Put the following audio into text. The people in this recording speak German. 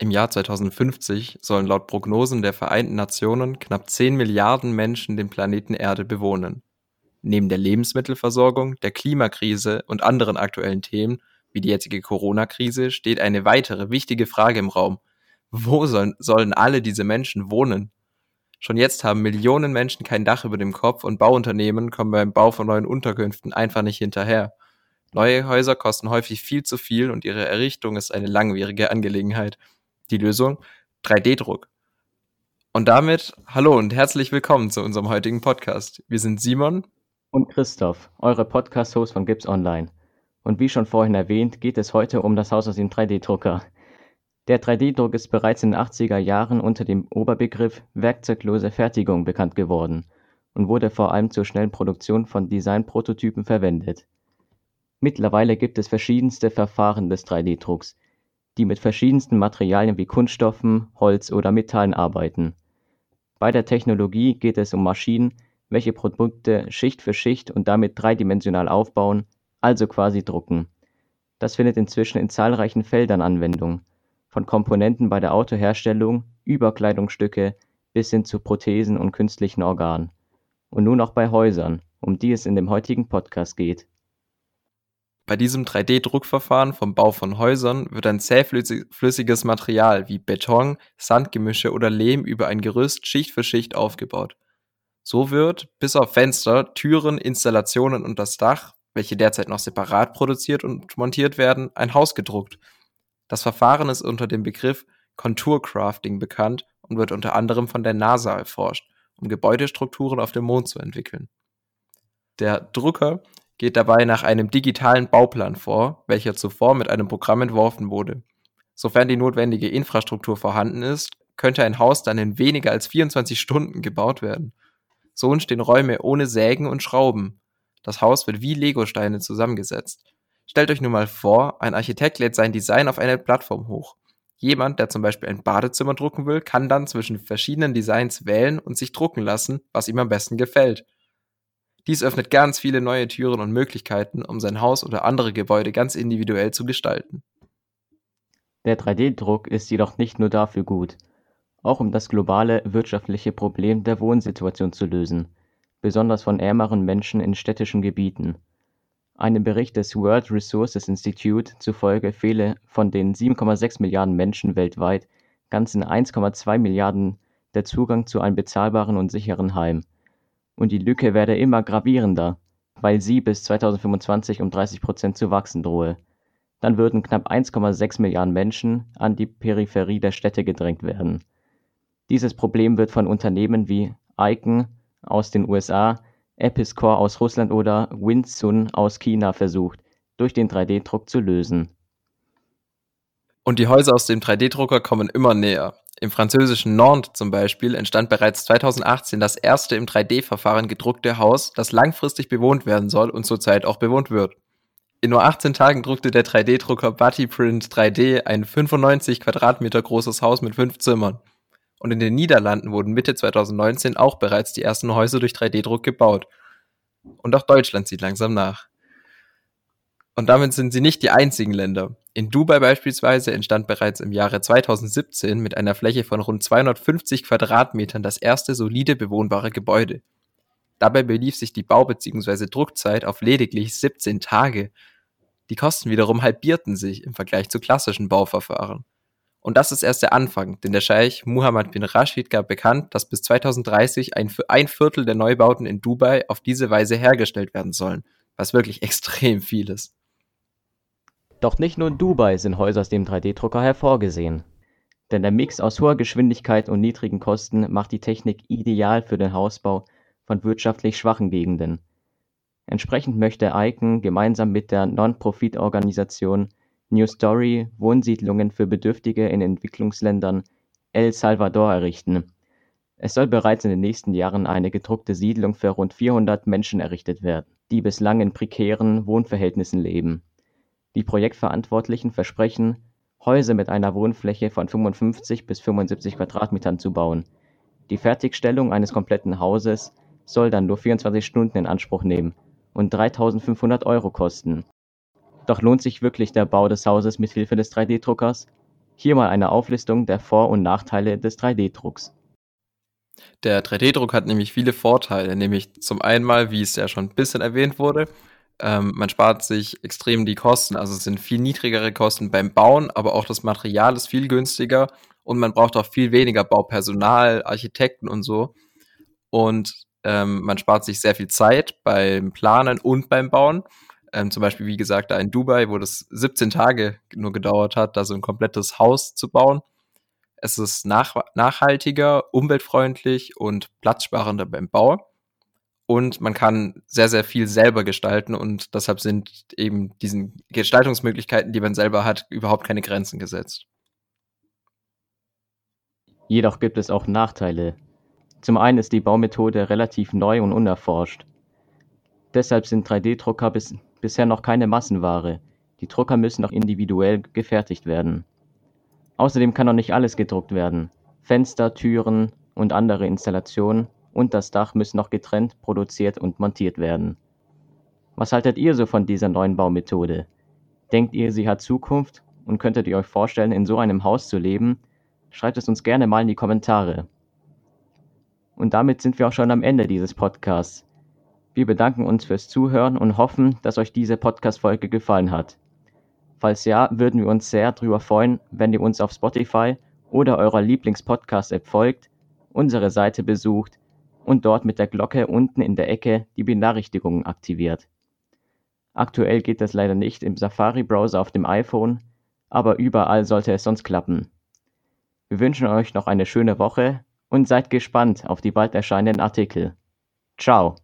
Im Jahr 2050 sollen laut Prognosen der Vereinten Nationen knapp 10 Milliarden Menschen den Planeten Erde bewohnen. Neben der Lebensmittelversorgung, der Klimakrise und anderen aktuellen Themen wie die jetzige Corona-Krise steht eine weitere wichtige Frage im Raum. Wo sollen, sollen alle diese Menschen wohnen? Schon jetzt haben Millionen Menschen kein Dach über dem Kopf und Bauunternehmen kommen beim Bau von neuen Unterkünften einfach nicht hinterher. Neue Häuser kosten häufig viel zu viel und ihre Errichtung ist eine langwierige Angelegenheit. Die Lösung? 3D-Druck. Und damit hallo und herzlich willkommen zu unserem heutigen Podcast. Wir sind Simon und Christoph, eure Podcast-Host von Gips Online. Und wie schon vorhin erwähnt, geht es heute um das Haus aus dem 3D-Drucker. Der 3D-Druck ist bereits in den 80er Jahren unter dem Oberbegriff werkzeuglose Fertigung bekannt geworden und wurde vor allem zur schnellen Produktion von Designprototypen verwendet. Mittlerweile gibt es verschiedenste Verfahren des 3D-Drucks, die mit verschiedensten Materialien wie Kunststoffen, Holz oder Metallen arbeiten. Bei der Technologie geht es um Maschinen, welche Produkte Schicht für Schicht und damit dreidimensional aufbauen, also quasi drucken. Das findet inzwischen in zahlreichen Feldern Anwendung von Komponenten bei der Autoherstellung über Kleidungsstücke bis hin zu Prothesen und künstlichen Organen. Und nun auch bei Häusern, um die es in dem heutigen Podcast geht. Bei diesem 3D-Druckverfahren vom Bau von Häusern wird ein zähflüssiges Material wie Beton, Sandgemische oder Lehm über ein Gerüst Schicht für Schicht aufgebaut. So wird, bis auf Fenster, Türen, Installationen und das Dach, welche derzeit noch separat produziert und montiert werden, ein Haus gedruckt – das Verfahren ist unter dem Begriff Contour-Crafting bekannt und wird unter anderem von der NASA erforscht, um Gebäudestrukturen auf dem Mond zu entwickeln. Der Drucker geht dabei nach einem digitalen Bauplan vor, welcher zuvor mit einem Programm entworfen wurde. Sofern die notwendige Infrastruktur vorhanden ist, könnte ein Haus dann in weniger als 24 Stunden gebaut werden. So entstehen Räume ohne Sägen und Schrauben. Das Haus wird wie Legosteine zusammengesetzt. Stellt euch nun mal vor, ein Architekt lädt sein Design auf eine Plattform hoch. Jemand, der zum Beispiel ein Badezimmer drucken will, kann dann zwischen verschiedenen Designs wählen und sich drucken lassen, was ihm am besten gefällt. Dies öffnet ganz viele neue Türen und Möglichkeiten, um sein Haus oder andere Gebäude ganz individuell zu gestalten. Der 3D-Druck ist jedoch nicht nur dafür gut, auch um das globale wirtschaftliche Problem der Wohnsituation zu lösen, besonders von ärmeren Menschen in städtischen Gebieten. Einem Bericht des World Resources Institute zufolge fehle von den 7,6 Milliarden Menschen weltweit ganzen 1,2 Milliarden der Zugang zu einem bezahlbaren und sicheren Heim. Und die Lücke werde immer gravierender, weil sie bis 2025 um 30 Prozent zu wachsen drohe. Dann würden knapp 1,6 Milliarden Menschen an die Peripherie der Städte gedrängt werden. Dieses Problem wird von Unternehmen wie Icon aus den USA Episcore aus Russland oder Winsun aus China versucht, durch den 3D-Druck zu lösen. Und die Häuser aus dem 3D-Drucker kommen immer näher. Im französischen Nantes zum Beispiel entstand bereits 2018 das erste im 3D-Verfahren gedruckte Haus, das langfristig bewohnt werden soll und zurzeit auch bewohnt wird. In nur 18 Tagen druckte der 3D-Drucker Buttyprint 3D ein 95 Quadratmeter großes Haus mit fünf Zimmern. Und in den Niederlanden wurden Mitte 2019 auch bereits die ersten Häuser durch 3D-Druck gebaut. Und auch Deutschland zieht langsam nach. Und damit sind sie nicht die einzigen Länder. In Dubai beispielsweise entstand bereits im Jahre 2017 mit einer Fläche von rund 250 Quadratmetern das erste solide bewohnbare Gebäude. Dabei belief sich die Bau- bzw. Druckzeit auf lediglich 17 Tage. Die Kosten wiederum halbierten sich im Vergleich zu klassischen Bauverfahren. Und das ist erst der Anfang, denn der Scheich Muhammad bin Rashid gab bekannt, dass bis 2030 ein, ein Viertel der Neubauten in Dubai auf diese Weise hergestellt werden sollen, was wirklich extrem viel ist. Doch nicht nur in Dubai sind Häuser aus dem 3D-Drucker hervorgesehen. Denn der Mix aus hoher Geschwindigkeit und niedrigen Kosten macht die Technik ideal für den Hausbau von wirtschaftlich schwachen Gegenden. Entsprechend möchte Icon gemeinsam mit der Non-Profit-Organisation New Story Wohnsiedlungen für Bedürftige in Entwicklungsländern El Salvador errichten. Es soll bereits in den nächsten Jahren eine gedruckte Siedlung für rund 400 Menschen errichtet werden, die bislang in prekären Wohnverhältnissen leben. Die Projektverantwortlichen versprechen, Häuser mit einer Wohnfläche von 55 bis 75 Quadratmetern zu bauen. Die Fertigstellung eines kompletten Hauses soll dann nur 24 Stunden in Anspruch nehmen und 3500 Euro kosten doch lohnt sich wirklich der Bau des Hauses mit Hilfe des 3D-Druckers? Hier mal eine Auflistung der Vor- und Nachteile des 3D-Drucks. Der 3D-Druck hat nämlich viele Vorteile, nämlich zum einen wie es ja schon ein bisschen erwähnt wurde, ähm, man spart sich extrem die Kosten, also es sind viel niedrigere Kosten beim Bauen, aber auch das Material ist viel günstiger und man braucht auch viel weniger Baupersonal, Architekten und so. Und ähm, man spart sich sehr viel Zeit beim Planen und beim Bauen. Ähm, zum Beispiel, wie gesagt, da in Dubai, wo das 17 Tage nur gedauert hat, da so ein komplettes Haus zu bauen. Es ist nach nachhaltiger, umweltfreundlich und platzsparender beim Bau. Und man kann sehr, sehr viel selber gestalten und deshalb sind eben diesen Gestaltungsmöglichkeiten, die man selber hat, überhaupt keine Grenzen gesetzt. Jedoch gibt es auch Nachteile. Zum einen ist die Baumethode relativ neu und unerforscht. Deshalb sind 3D-Drucker bis bisher noch keine Massenware, die Drucker müssen noch individuell gefertigt werden. Außerdem kann noch nicht alles gedruckt werden. Fenster, Türen und andere Installationen und das Dach müssen noch getrennt produziert und montiert werden. Was haltet ihr so von dieser neuen Baumethode? Denkt ihr, sie hat Zukunft und könntet ihr euch vorstellen, in so einem Haus zu leben? Schreibt es uns gerne mal in die Kommentare. Und damit sind wir auch schon am Ende dieses Podcasts. Wir bedanken uns fürs Zuhören und hoffen, dass euch diese Podcast-Folge gefallen hat. Falls ja, würden wir uns sehr darüber freuen, wenn ihr uns auf Spotify oder eurer Lieblings-Podcast-App folgt, unsere Seite besucht und dort mit der Glocke unten in der Ecke die Benachrichtigungen aktiviert. Aktuell geht das leider nicht im Safari-Browser auf dem iPhone, aber überall sollte es sonst klappen. Wir wünschen euch noch eine schöne Woche und seid gespannt auf die bald erscheinenden Artikel. Ciao!